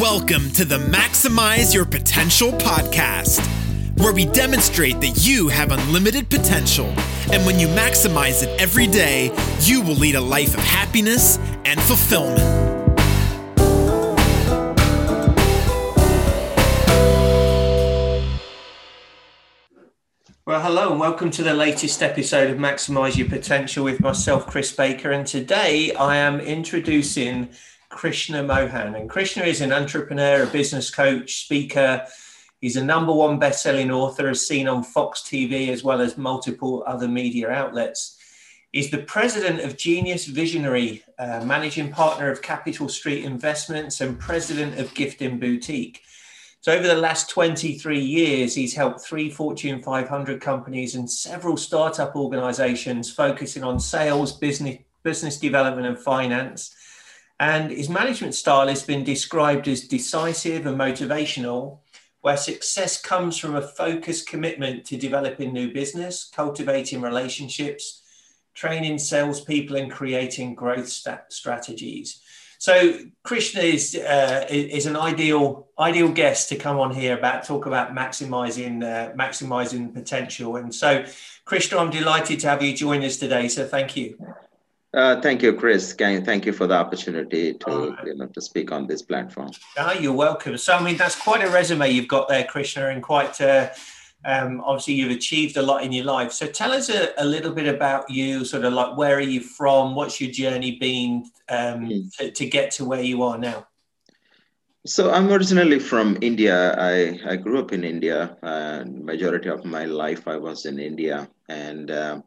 Welcome to the Maximize Your Potential podcast, where we demonstrate that you have unlimited potential. And when you maximize it every day, you will lead a life of happiness and fulfillment. Well, hello and welcome to the latest episode of Maximize Your Potential with myself, Chris Baker. And today I am introducing Krishna Mohan. And Krishna is an entrepreneur, a business coach, speaker. He's a number one best-selling author, as seen on Fox TV as well as multiple other media outlets. He's the president of Genius Visionary, uh, managing partner of Capital Street Investments, and president of Gifting Boutique. So, over the last 23 years, he's helped three Fortune 500 companies and several startup organizations focusing on sales, business, business development, and finance. And his management style has been described as decisive and motivational, where success comes from a focused commitment to developing new business, cultivating relationships, training salespeople, and creating growth st- strategies. So Krishna is uh, is an ideal ideal guest to come on here about talk about maximizing uh, maximizing potential. And so, Krishna, I'm delighted to have you join us today. So thank you. Uh, thank you, Chris. Thank you for the opportunity to you know to speak on this platform. Ah, you're welcome. So, I mean, that's quite a resume you've got there, Krishna, and quite uh, um, obviously you've achieved a lot in your life. So, tell us a, a, little bit about you. Sort of like where are you from? What's your journey been um, mm. to, to get to where you are now? So I'm originally from India. I, I grew up in India. and majority of my life I was in India, and uh,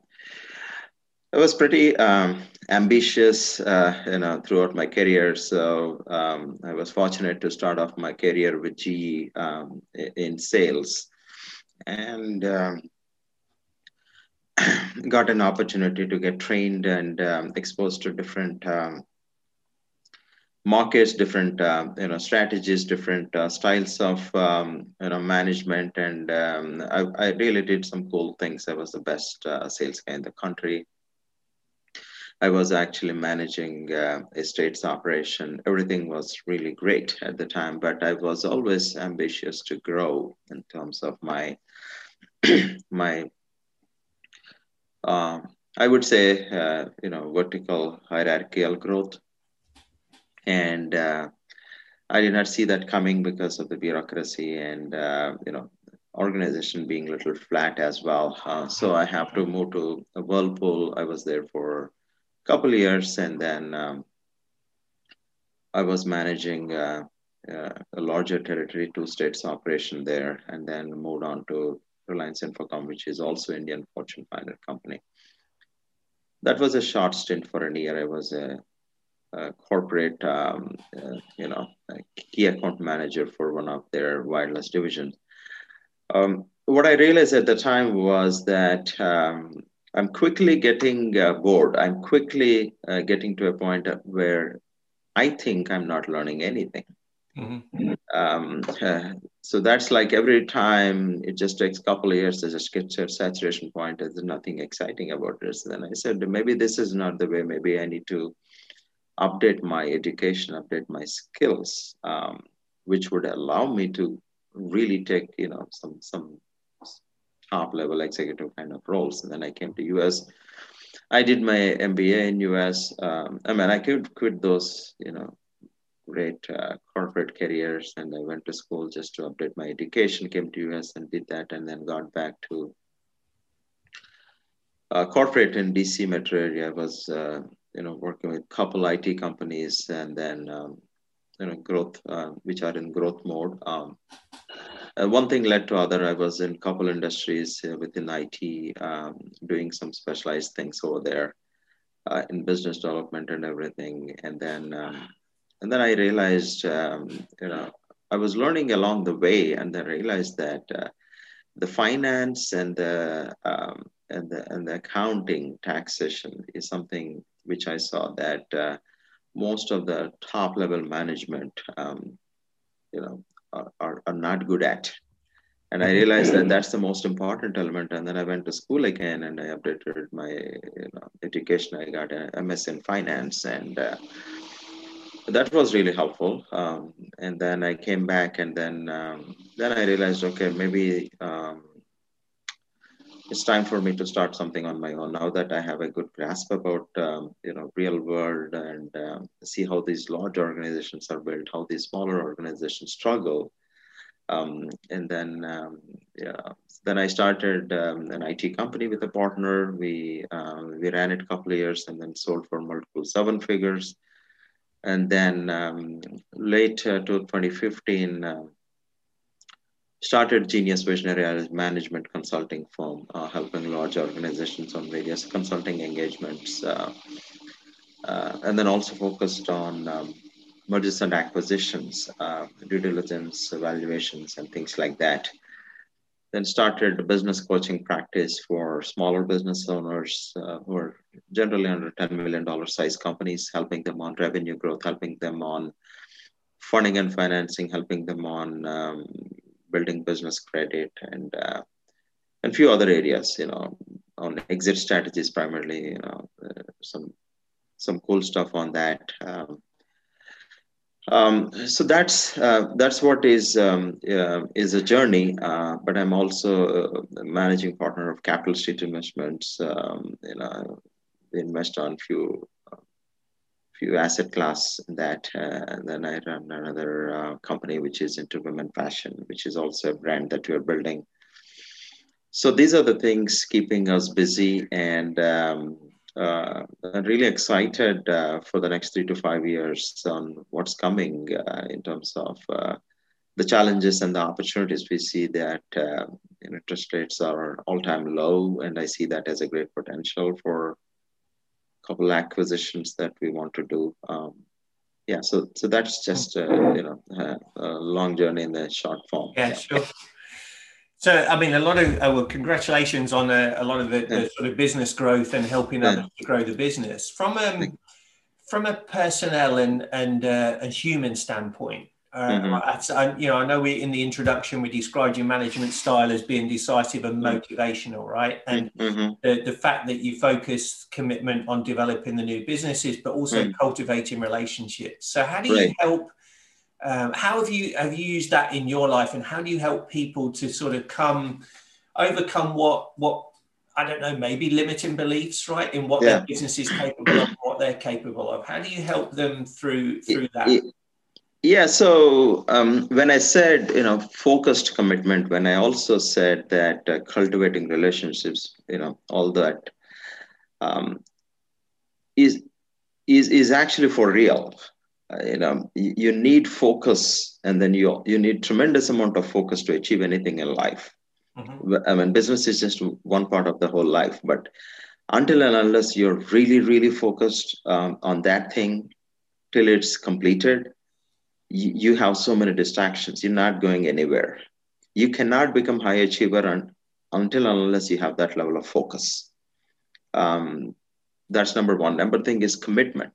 I was pretty um, ambitious, uh, you know, throughout my career. So um, I was fortunate to start off my career with GE um, in sales, and um, got an opportunity to get trained and um, exposed to different um, markets, different uh, you know strategies, different uh, styles of you know management, and I, I, really did some cool things. I was the best uh, sales guy in the country I was actually managing uh, estates operation. Everything was really great at the time, but I was always ambitious to grow in terms of my my. Uh, I would say uh, you know vertical hierarchical growth, and uh, I did not see that coming because of the bureaucracy and uh, you know organization being a little flat as well. So I have to move to Whirlpool. I was there for couple years, and then um, I was managing uh, uh, a larger territory, two states operation there, and then moved on to Reliance Infocom, which is also Indian Fortune 500 company. That was a short stint for a year. I was a, a corporate, um, uh, you know, key account manager for one of their wireless divisions. Um, what I realized at the time was that um, I'm quickly getting uh, bored. I'm quickly uh, getting to a point where I think I'm not learning anything. Mm-hmm. Um, uh, so that's like every time it just takes a couple of years to just get to a saturation point. There's nothing exciting about this. Then I said, maybe this is not the way. Maybe I need to update my education, update my skills, um, which would allow me to really take, you know, some some top level executive kind of roles. And then I came to US. I did my MBA in US. Um, I mean, I could quit those, you know, great uh, corporate careers, and I went to school just to update my education. Came to US and did that, and then got back to uh, corporate in DC metro area. I was, uh, you know, working with couple IT companies, and then um, you know, growth, uh, which are in growth mode. Um, uh, one thing led to other. I was in couple industries uh, within IT, um, doing some specialized things over there uh, in business development and everything. And then, um, and then I realized, um, you know, I was learning along the way, and then realized that uh, the finance and the um, and the and the accounting taxation is something which I saw that uh, most of the top level management, um, you know, are, are not good at. And i realized that that's the most important element. And then i went to school again and i updated my you know, education. I got a ms in finance and uh, that was really helpful. Um, and then I came back, and then um, then I realized, okay, maybe um, it's time for me to start something on my own. Now that I have a good grasp about um, you know real world and um, see how these large organizations are built, how these smaller organizations struggle, um, and then um, yeah, then I started um, an IT company with a partner. We uh, we ran it a couple of years and then sold for multiple seven figures. And then late uh, to 2015, uh, started Genius Visionary Management Consulting firm, uh, helping large organizations on various consulting engagements. Uh, uh, and then also focused on um, mergers and acquisitions, uh, due diligence, evaluations, and things like that. Then started a business coaching practice for smaller business owners uh, who are generally under $10 million size companies, helping them on revenue growth, helping them on funding and financing, helping them on um, building business credit and uh, and few other areas, you know, on exit strategies primarily, you know, uh, some some cool stuff on that. Um, um, so that's uh, that's what is um, uh, is a journey. Uh, but I'm also managing partner of Capital Street Investments. Um, you know, we invest on few few asset class that. Uh, then I run another uh, company which is into women fashion, which is also a brand that we're building. So these are the things keeping us busy and um, uh, really excited uh, for the next three to five years on what's coming uh, in terms of uh, the challenges and the opportunities. We see that interest rates are all-time low, and I see that as a great potential for couple acquisitions that we want to do. Um, yeah, so so that's just uh, you know a long journey in the short form. Yeah, yeah. sure. So, I mean, a lot of uh, well, congratulations on a, a lot of the, the, sort of business growth and helping others to grow the business from um, from a personnel and and uh, a human standpoint. Uh, mm-hmm. I, you know, I know we in the introduction we described your management style as being decisive and mm-hmm. motivational, right? And mm-hmm. the, the fact that you focus commitment on developing the new businesses, but also mm. cultivating relationships. So, how do you right. help? Um, how have you have you used that in your life, and how do you help people to sort of come overcome what what I don't know, maybe limiting beliefs, right, in what yeah. their business is capable of, what they're capable of. How do you help them through through that? Yeah. So um, when I said you know focused commitment, when I also said that uh, cultivating relationships, you know, all that um, is is is actually for real you know you need focus and then you you need tremendous amount of focus to achieve anything in life mm-hmm. i mean business is just one part of the whole life but until and unless you're really really focused um, on that thing till it's completed you, you have so many distractions you're not going anywhere you cannot become high achiever un, until unless you have that level of focus um, that's number one number thing is commitment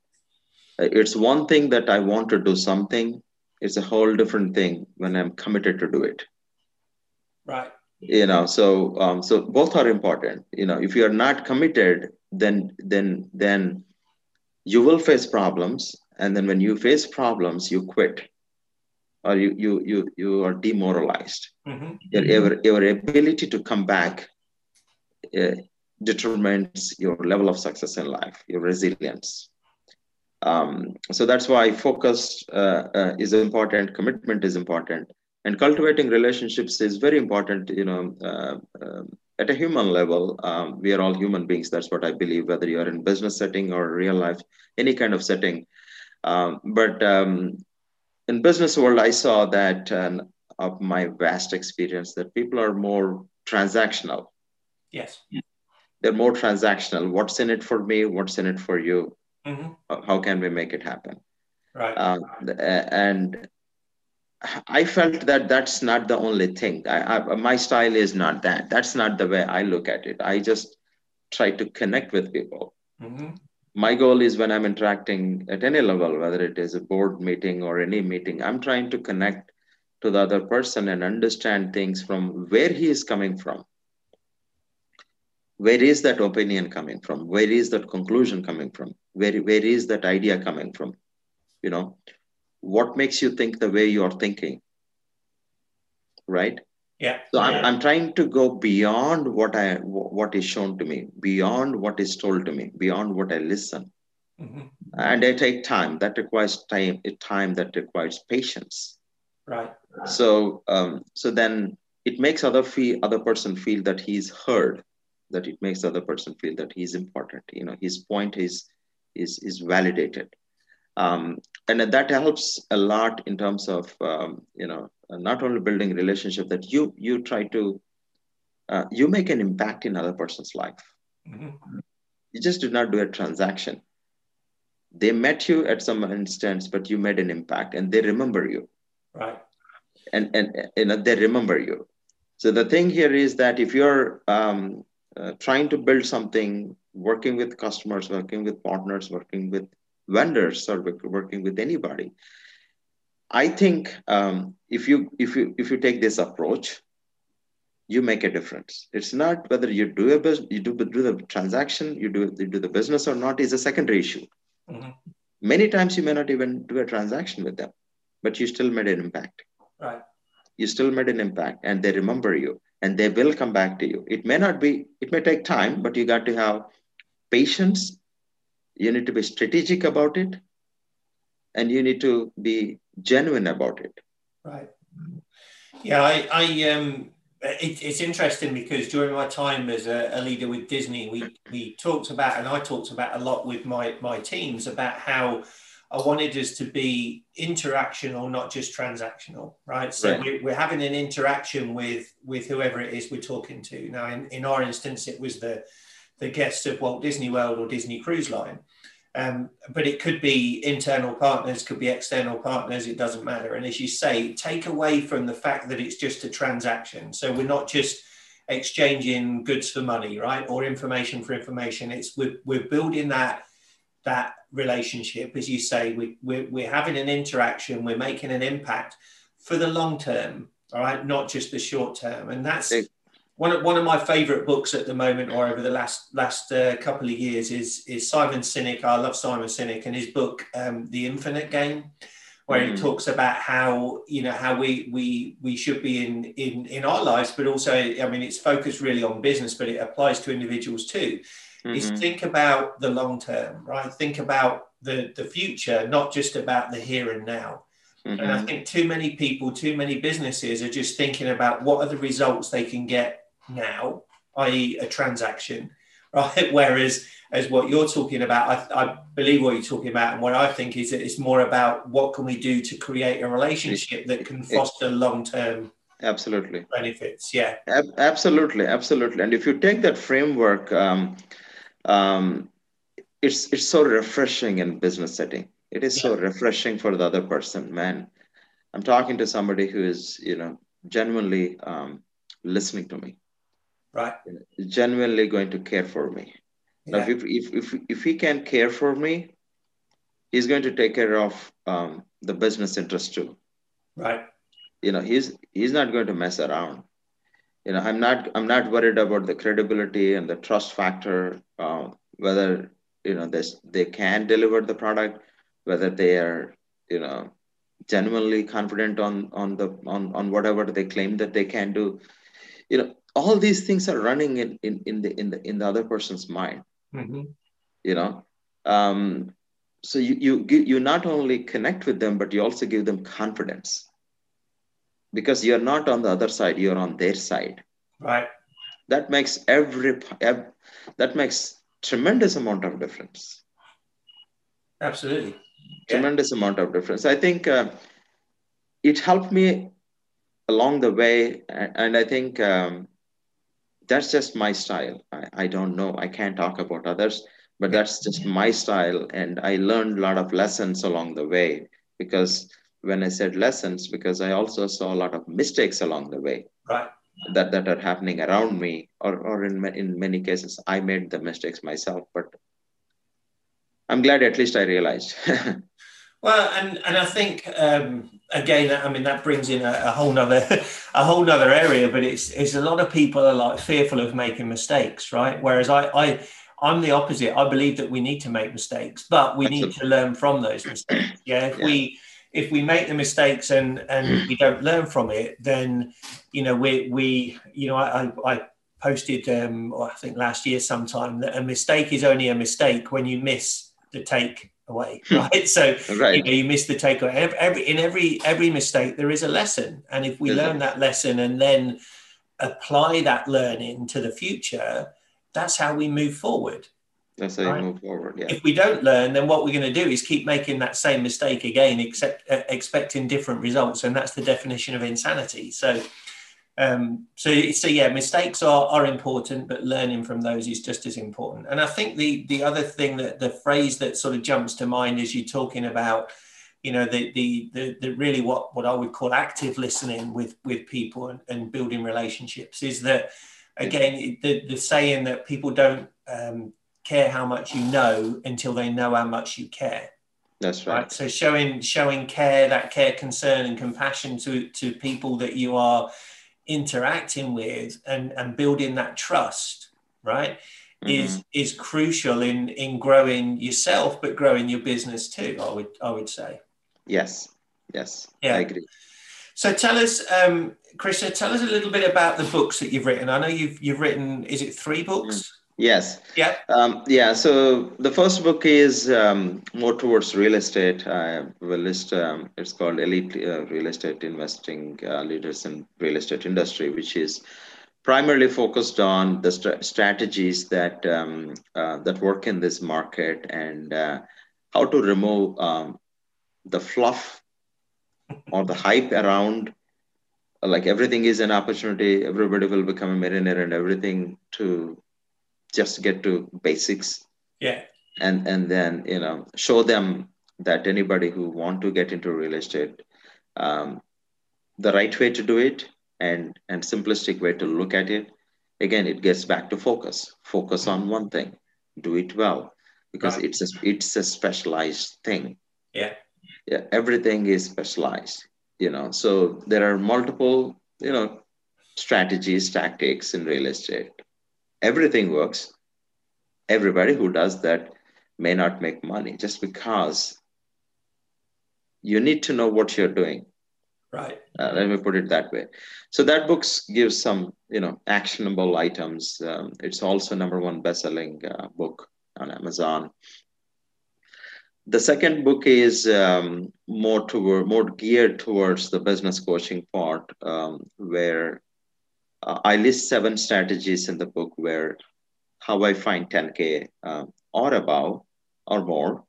it's one thing that I want to do something. It's a whole different thing when I'm committed to do it. Right. You know, so um, so both are important. You know, if you are not committed, then then then you will face problems, and then when you face problems, you quit, or you you you you are demoralized. Mm-hmm. Your, your your ability to come back uh, determines your level of success in life, your resilience. Um, so that's why focus uh, uh, is important, commitment is important, and cultivating relationships is very important. You know, at a human level, um, we are all human beings. That's what I believe, whether you are in business setting or real life, any kind of setting. Um, but um, in business world, I saw that uh, of my vast experience that people are more transactional. Yes. They're more transactional. What's in it for me? What's in it for you? Mm-hmm. How can we make it happen? Right. Uh, and I felt that that's not the only thing. I, I, my style is not that. That's not the way I look at it. I just try to connect with people. Mm-hmm. My goal is when I'm interacting at any level, whether it is a board meeting or any meeting, I'm trying to connect to the other person and understand things from where he is coming from. Where is that opinion coming from? Where is that conclusion coming from? Where, where is that idea coming from? You know what makes you think the way you're thinking? Right yeah. So I'm, yeah. I'm trying to go beyond what i what is shown to me beyond what is told to me beyond what i listen. Mhm. and i take time. That requires time a time that requires patience. Right. So um, so then it makes other feel other person feel that he's heard that it makes other person feel that he's important. You know his point is is is validated. Um, and that helps a lot in terms of um, you know not only building relationship that you you try to uh, you make an impact in other person's life. Mhm. you just did not do a transaction. They met you at some instance but you made an impact and they remember you. Right. And and you know they remember you. So the thing here is that if you're um, uh, trying to build something working with customers working with partners working with vendors or working with anybody i think um, if you if you if you take this approach you make a difference. It's not whether you do a business you do, do the transaction you do you do the business or not is a secondary issue. Mhm. many times you may not even do a transaction with them but you still made an impact. Right. You still made an impact and they remember you and they will come back to you. It may not be it may take time but you got to have patience. You need to be strategic about it and you need to be genuine about it Right. Yeah, I, I um, it, it's interesting because during my time as a, a leader with Disney, we we talked about, and I talked about a lot with my my teams about how I wanted us to be interactional, not just transactional, right? So Right. We're, we're having an interaction with with whoever it is we're talking to. Now, in, in our instance, it was the the guests of Walt Disney World or Disney Cruise Line. Um, but it could be internal partners, could be external partners, it doesn't matter. And as you say, take away from the fact that it's just a transaction. So we're not just exchanging goods for money, right? Or information for information. It's we're, we're building that that relationship, as you say, we, we're, we're having an interaction, we're making an impact for the long term, all right, not just the short term. And that's one of, one of my favorite books at the moment or over the last last uh, couple of years is is Simon Sinek. I love Simon Sinek and his book um, The Infinite Game, where he Mhm. talks about how you know how we we we should be in in in our lives, but also I mean it's focused really on business, but it applies to individuals too. Is Mhm. think about the long term, right? Think about the the future, not just about the here and now. And I Mhm. think too many people, too many businesses are just thinking about what are the results they can get now, i.e., a transaction, right? Whereas, as what you're talking about, I, I believe what you're talking about, and what I think is that it's more about what can we do to create a relationship that can foster long term absolutely benefits. Yeah. Ab- absolutely absolutely and if you take that framework um, um, it's it's so refreshing in business setting it is so refreshing for the other person man i'm talking to somebody who is you know genuinely um, listening to me Right. genuinely going to care for me. Now if, if, if, if he can care for me he's going to take care of um, the business interest too. Right. you know he's he's not going to mess around. You know i'm not i'm not worried about the credibility and the trust factor uh, whether you know this they can deliver the product whether they are you know genuinely confident on on the on on whatever they claim that they can do. You know all these things are running in in, in the in the in the other person's mind hmm you know um so you you you not only connect with them but you also give them confidence because you're not on the other side you're on their side Right. that makes every ev- that makes tremendous amount of difference Absolutely. Yeah. tremendous amount of difference i think uh, it helped me along the way and, and i think um, that's just my style. I, I don't know. I can't talk about others but that's just my style. And i learned a lot of lessons along the way because when i said lessons because i also saw a lot of mistakes along the way Right. that that are happening around me or or in in many cases i made the mistakes myself but i'm glad at least i realized Well, and and I think um, again, I mean that brings in a, a whole nother a whole nother area, but it's it's a lot of people are like fearful of making mistakes, right? Whereas I I I'm the opposite. I believe that we need to make mistakes, but we need to learn from those mistakes. Yeah, if Yeah. we if we make the mistakes and and we don't learn from it, then you know we we you know I I posted um I think last year sometime that a mistake is only a mistake when you miss the take away right so right. you know you miss the takeaway every in every every mistake there is a lesson and if we learn that lesson and then apply that learning to the future that's how we move forward that's how right? you move forward. Yeah. If we don't learn, then what we're going to do is keep making that same mistake again, except uh, expecting different results, and that's the definition of insanity. So, um, so so yeah, mistakes are are important, but learning from those is just as important. And I think the the other thing that the phrase that sort of jumps to mind as you're talking about, you know, the the the, the really what what I would call active listening with with people and, and building relationships is that again the the saying that people don't um, care how much you know until they know how much you care. That's right. right. So showing showing care, that care, concern, and compassion to to people that you are interacting with, and and building that trust, right, mm-hmm. is is crucial in in growing yourself, but growing your business too. I would I would say. Yes. Yes. Yeah. I agree. So tell us, um, Krishna, tell us a little bit about the books that you've written. I know you've you've written. Is it three books? Mm. Yes. Yeah. Um, yeah. So the first book is um, more towards real estate. I will list. Um, it's called Elite uh, Real Estate Investing uh, Leaders in Real Estate Industry, which is primarily focused on the st- strategies that um, uh, that work in this market and uh, how to remove um, the fluff or the hype around like everything is an opportunity everybody will become a millionaire and everything to just get to basics. Yeah. And and then you know show them that anybody who want to get into real estate um, the right way to do it and and simplistic way to look at it again it gets back to focus. Focus on one thing. Do it well. Because right. it's a it's a specialized thing. Yeah. Yeah everything is specialized you know. So there are multiple you know strategies tactics in real estate everything works. Everybody who does that may not make money just because you need to know what you're doing. Right. Uh, let me put it that way. So that book gives some, you know, actionable items. Um, it's also number one best-selling uh, book on Amazon. The second book is um, more toward more geared towards the business coaching part, um, where uh, I list seven strategies in the book where how I find 10K uh, or above or more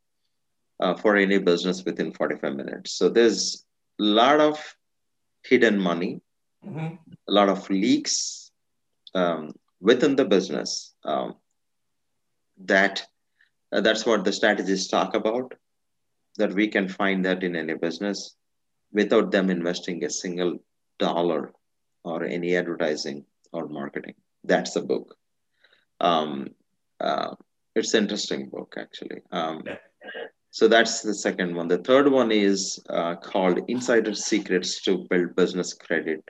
uh, for any business within 45 minutes. So there's a lot of hidden money, mm-hmm. a lot of leaks um, within the business. Um, that uh, that's what the strategists talk about. That we can find that in any business without them investing a single dollar or any advertising or marketing. That's the book. Um, uh, it's an interesting book, actually. Um, so that's the second one. The third one is uh, called Insider Secrets to Build Business Credit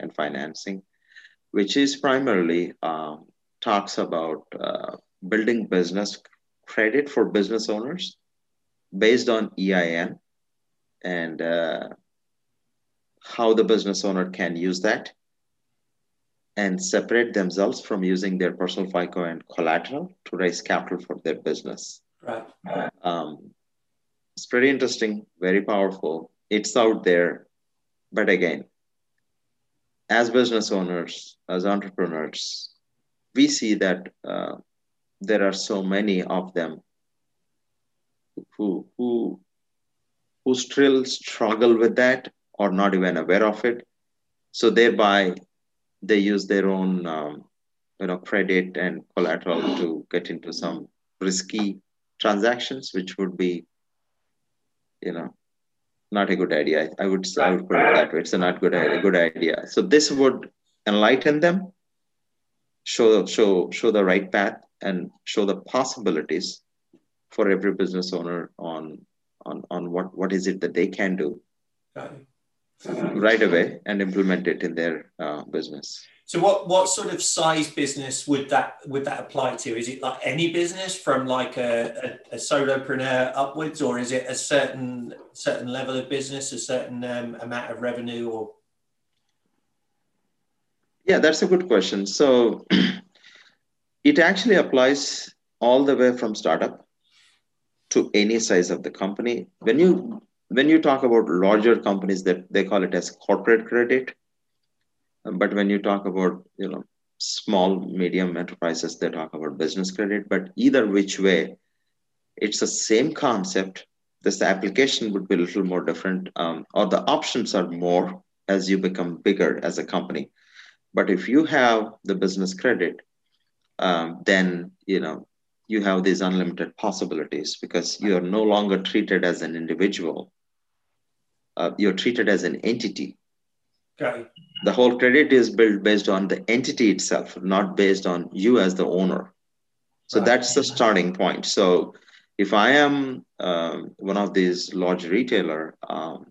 and Financing, which is primarily um, talks about uh, building business credit for business owners based on EIN and uh, how the business owner can use that and separate themselves from using their personal FICO and collateral to raise capital for their business. Right. Um, it's pretty interesting, very powerful. It's out there. But again, as business owners, as entrepreneurs, we see that uh, there are so many of them who, who, who still struggle with that or not even aware of it. So thereby, they use their own, um, you know, credit and collateral to get into some risky transactions, which would be, you know, not a good idea. I would, I would put it that way. It's a not good, a good idea. So this would enlighten them, show, show, show the right path, and show the possibilities for every business owner on, on, on what, what is it that they can do right away and implement it in their uh, business. So what what sort of size business would that would that apply to? Is it like any business from like a, a, a solopreneur upwards, or is it a certain certain level of business, a certain um, amount of revenue, or? Yeah, that's a good question. So it actually applies all the way from startup to any size of the company. When you when you talk about larger companies, that they call it as corporate credit. But when you talk about you know small medium enterprises they talk about business credit. But either which way it's the same concept. This application would be a little more different um, or the options are more as you become bigger as a company. But if you have the business credit um, then you know you have these unlimited possibilities because you are no longer treated as an individual uh, you're treated as an entity Okay. The whole credit is built based on the entity itself, not based on you as the owner. So right. that's the starting point. So if I am um, one of these large retailer, um,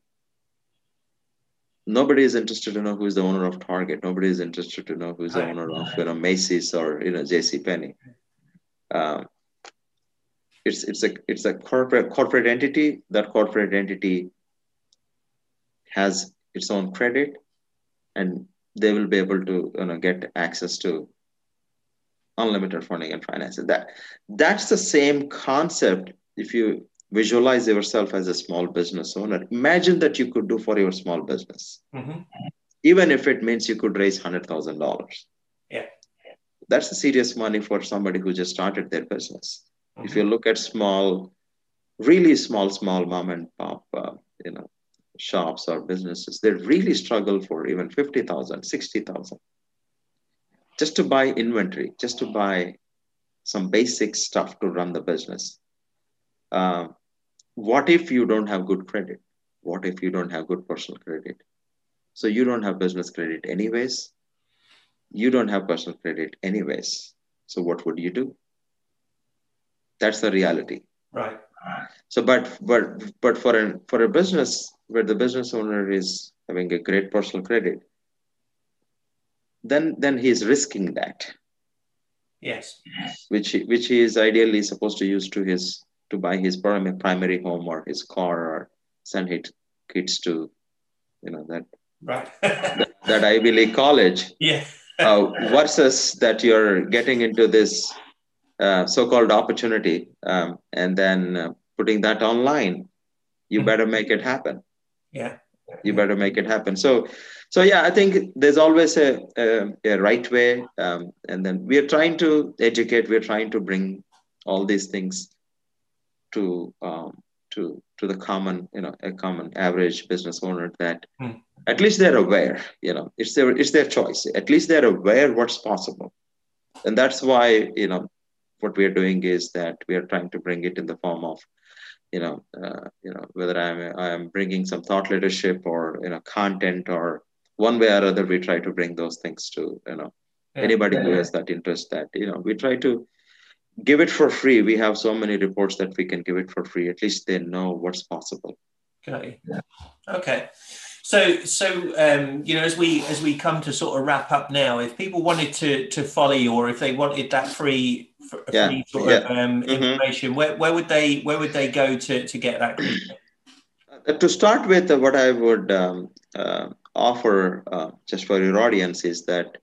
nobody is interested to know who's the owner of Target. Nobody is interested to know who's the owner of you know Macy's or you know J.C. Penney. Um, it's it's a it's a corporate corporate entity. That corporate entity has its own credit and they will be able to you know get access to unlimited funding and financing. That that's the same concept if you visualize yourself as a small business owner. Imagine that you could do for your small business. Mm-hmm. even if it means you could raise $100000 yeah. That's a serious money for somebody who just started their business. Mm-hmm. if you look at small really small small mom and pop uh, you know shops or businesses, they really struggle for even 50,000, 60,000 just to buy inventory, just to buy some basic stuff to run the business. Uh, what if you don't have good credit? What if you don't have good personal credit? So you don't have business credit anyways. You don't have personal credit anyways. So what would you do? That's the reality. Right. So, but but but for a for a business where the business owner is having a great personal credit, then then he's risking that. Yes. Which which he is ideally supposed to use to his to buy his primary home or his car or send his kids to, you know that right that, that Ivy League college. Yeah. uh, versus that you're getting into this uh, so-called opportunity um, and then uh, putting that online you mm-hmm. better make it happen yeah. You better make it happen. So so yeah i think there's always a, a, a right way um, and then we are trying to educate we're trying to bring all these things to um, to to the common you know a common average business owner that mm. at least they're aware you know it's their it's their choice. At least they're aware what's possible. And that's why you know what we are doing is that we are trying to bring it in the form of you know uh, you know whether i'm i'm bringing some thought leadership or you know content or one way or other we try to bring those things to you know yeah. anybody who has that interest that you know we try to give it for free. We have so many reports that we can give it for free. At least they know what's possible. Okay yeah. okay. So, so um, you know, as we as we come to sort of wrap up now, if people wanted to to follow you, or if they wanted that free, yeah. free sort yeah. of um, mm-hmm. information, where, where would they where would they go to to get that? Uh, to start with, uh, what I would um, uh, offer uh, just for your audience is that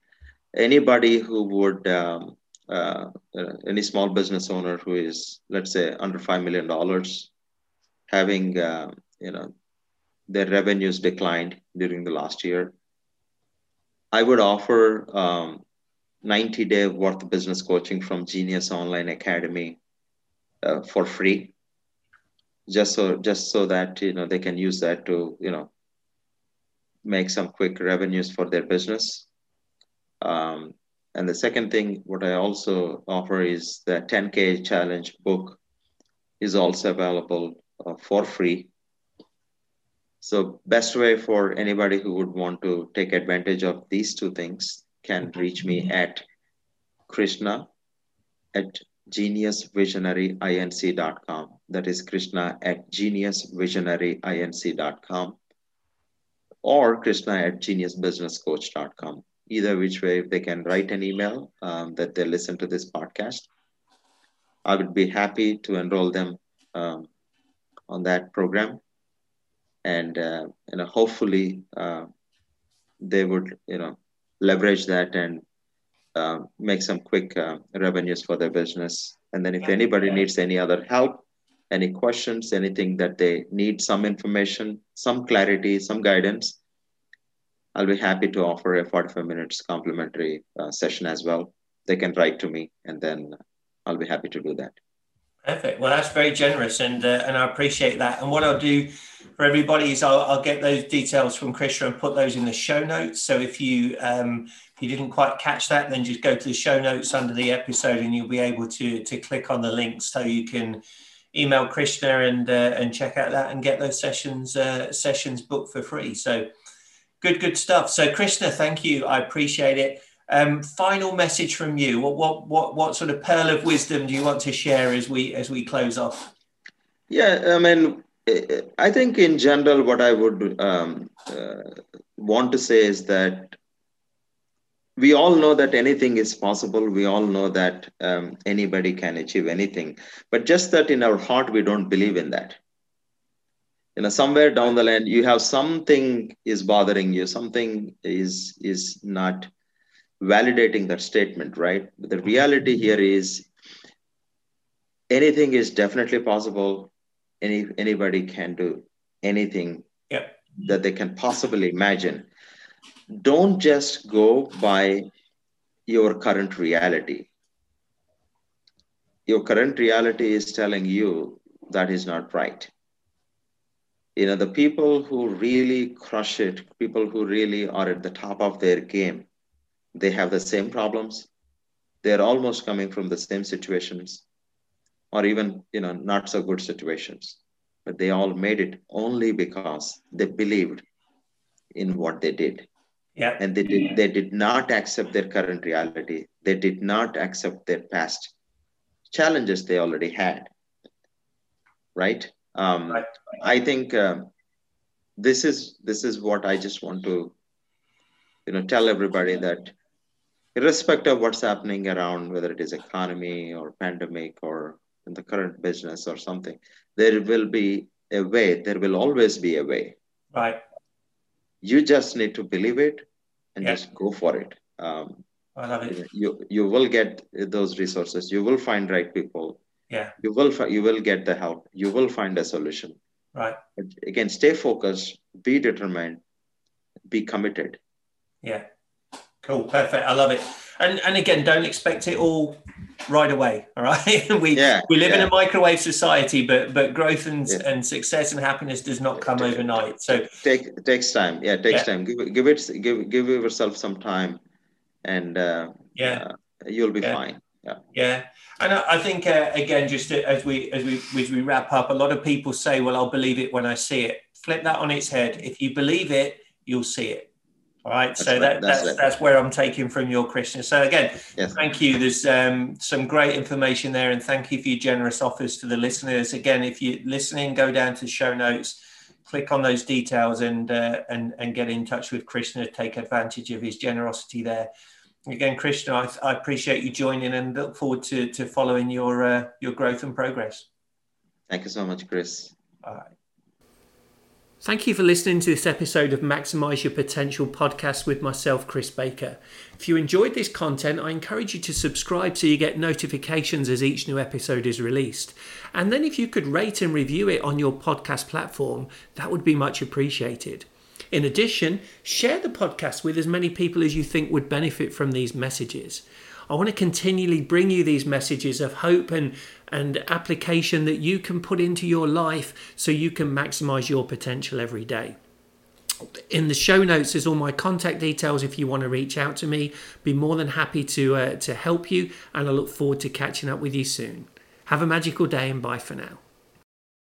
anybody who would um, uh, uh, any small business owner who is let's say under five million dollars, having you know their revenues declined during the last year. I would offer um, 90 day worth business coaching from Genius Online Academy uh, for free, just so just so that you know they can use that to you know make some quick revenues for their business. Um, and the second thing, what I also offer is the 10K challenge book is also available uh, for free so best way for anybody who would want to take advantage of these two things can reach me at Krishna at geniusvisionaryinc.com. That is Krishna at geniusvisionaryinc.com or Krishna at geniusbusinesscoach.com. either which way, if they can write an email um, that they listen to this podcast. I would be happy to enroll them um, on that program, and uh, know, hopefully, uh, they would you know leverage that and uh, make some quick uh, revenues for their business. And then, if anybody needs any other help, any questions, anything that they need, some information, some clarity, some guidance, I'll be happy to offer a 45 minutes complimentary uh, session as well. They can write to me, and then I'll be happy to do that. Perfect. Well, that's very generous, and uh, and I appreciate that. And what I'll do for everybody is I'll, I'll get those details from Krishna and put those in the show notes. So if you um, if you didn't quite catch that, then just go to the show notes under the episode, and you'll be able to to click on the links so you can email Krishna and uh, and check out that and get those sessions uh, sessions booked for free. So good, good stuff. So Krishna, thank you. I appreciate it. Um, final message from you. What, what what what sort of pearl of wisdom do you want to share as we as we close off? Yeah, I mean, I think in general, what I would um, uh, want to say is that we all know that anything is possible. We all know that um, anybody can achieve anything, but just that in our heart we don't believe in that. You know, somewhere down the line, you have something is bothering you. Something is is not validating that statement, right? The mm-hmm. reality here is anything is definitely possible. Any anybody can do anything yep. that they can possibly imagine. Don't just go by your current reality. Your current reality is telling you that is not right. You know, the people who really crush it, people who really are at the top of their game, they have the same problems. They're almost coming from the same situations or even you know not so good situations. But they all made it only because they believed in what they did. Yeah. And they did they did not accept their current reality. They did not accept their past challenges they already had. Right? Um, right. i think um, this is this is what i just want to you know tell everybody that irrespective of what's happening around, whether it is economy or pandemic or in the current business or something, there will be a way. There will always be a way. Right. You just need to believe it and Yeah. just go for it. Um, I love it. you you will get those resources. You will find right people. Yeah. You will fi- you will get the help. You will find a solution. Right. But again, stay focused. Be determined. Be committed. Yeah. Cool. Perfect. I love it. And and again, don't expect it all right away. All right. we Yeah, we live in a microwave society, but but growth and Yeah. and success and happiness does not come overnight. So take takes time yeah takes Yeah. time give it give it give give yourself some time and uh, yeah. uh, you'll be Yeah. fine yeah Yeah, and I, I think uh, again, just as we as we as we wrap up, a lot of people say, "Well, I'll believe it when I see it." Flip that on its head. If you believe it, you'll see it. All right. so right, that, that's that's that's where I'm taking from your Krishna. So again, yes thank you. There's um, some great information there, and thank you for your generous offers to the listeners. Again, if you're listening, go down to show notes, click on those details, and uh, and and get in touch with Krishna. Take advantage of his generosity there. Again, Krishna, I, I appreciate you joining, and look forward to to following your uh, your growth and progress. thank you so much chris All right. Thank you for listening to this episode of Maximize Your Potential podcast with myself, Chris Baker. If you enjoyed this content, I encourage you to subscribe so you get notifications as each new episode is released. And then if you could rate and review it on your podcast platform, that would be much appreciated. In addition, share the podcast with as many people as you think would benefit from these messages. I want to continually bring you these messages of hope and, and application that you can put into your life so you can maximize your potential every day. In the show notes is all my contact details if you want to reach out to me. Be more than happy to uh, to help you and I look forward to catching up with you soon. Have a magical day and bye for now.